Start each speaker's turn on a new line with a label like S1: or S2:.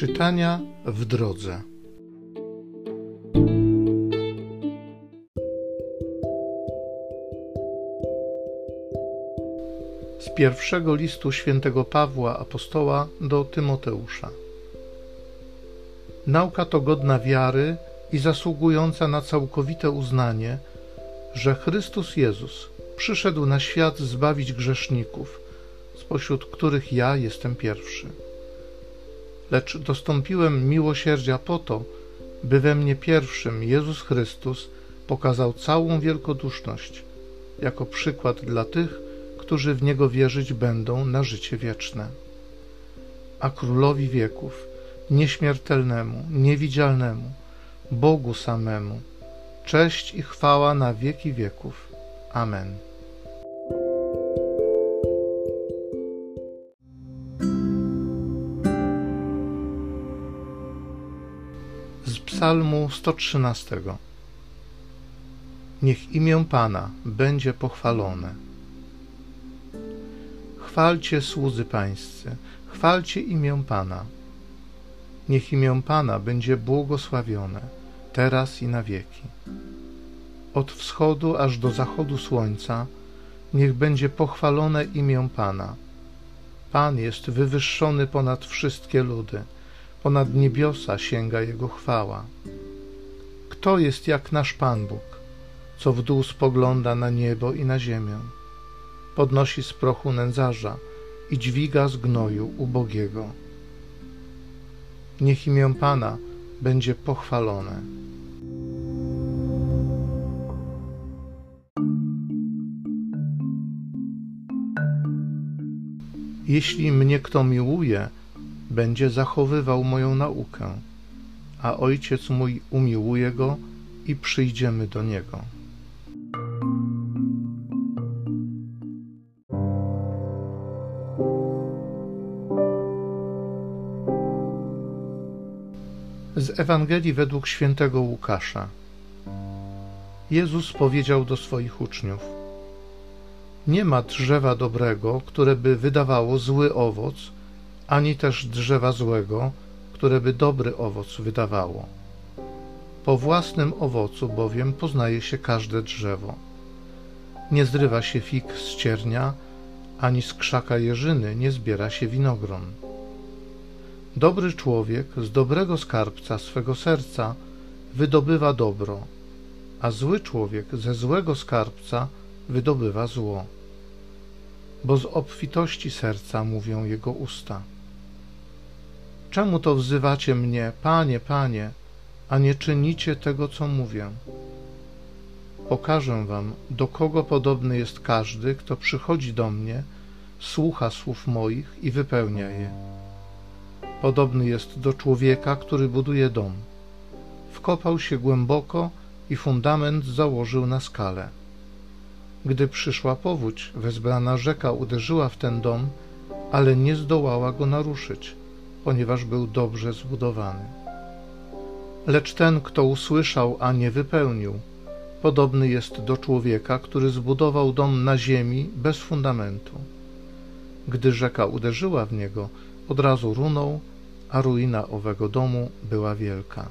S1: Czytania w drodze. Z pierwszego listu świętego Pawła apostoła do Tymoteusza. Nauka to godna wiary i zasługująca na całkowite uznanie, że Chrystus Jezus przyszedł na świat zbawić grzeszników, spośród których ja jestem pierwszy lecz dostąpiłem miłosierdzia po to, by we mnie pierwszym Jezus Chrystus pokazał całą wielkoduszność, jako przykład dla tych, którzy w Niego wierzyć będą na życie wieczne. A Królowi wieków, nieśmiertelnemu, niewidzialnemu, Bogu samemu, cześć i chwała na wieki wieków. Amen. Psalmu 113. Niech imię Pana będzie pochwalone. Chwalcie słudzy Pańscy, chwalcie imię Pana. Niech imię Pana będzie błogosławione, teraz i na wieki. Od wschodu aż do zachodu słońca, niech będzie pochwalone imię Pana. Pan jest wywyższony ponad wszystkie ludy Ponad niebiosa sięga Jego chwała. Kto jest jak nasz Pan Bóg, co w dół spogląda na niebo i na ziemię? Podnosi z prochu nędzarza i dźwiga z gnoju ubogiego. Niech imię Pana będzie pochwalone. Jeśli mnie kto miłuje, będzie zachowywał moją naukę, a Ojciec mój umiłuje go i przyjdziemy do niego. Z Ewangelii według świętego Łukasza. Jezus powiedział do swoich uczniów: Nie ma drzewa dobrego, które by wydawało zły owoc, ani też drzewa złego, które by dobry owoc wydawało. Po własnym owocu bowiem poznaje się każde drzewo. Nie zrywa się fig z ciernia, ani z krzaka jeżyny nie zbiera się winogron. Dobry człowiek z dobrego skarbca swego serca wydobywa dobro, a zły człowiek ze złego skarbca wydobywa zło. Bo z obfitości serca mówią jego usta. Czemu to wzywacie mnie, Panie, Panie, a nie czynicie tego, co mówię? Pokażę wam, do kogo podobny jest każdy, kto przychodzi do mnie, słucha słów moich i wypełnia je. Podobny jest do człowieka, który buduje dom. Wkopał się głęboko i fundament założył na skalę. Gdy przyszła powódź, wezbrana rzeka uderzyła w ten dom, ale nie zdołała go naruszyć ponieważ był dobrze zbudowany. Lecz ten, kto usłyszał, a nie wypełnił, podobny jest do człowieka, który zbudował dom na ziemi bez fundamentu. Gdy rzeka uderzyła w niego, od razu runął, a ruina owego domu była wielka.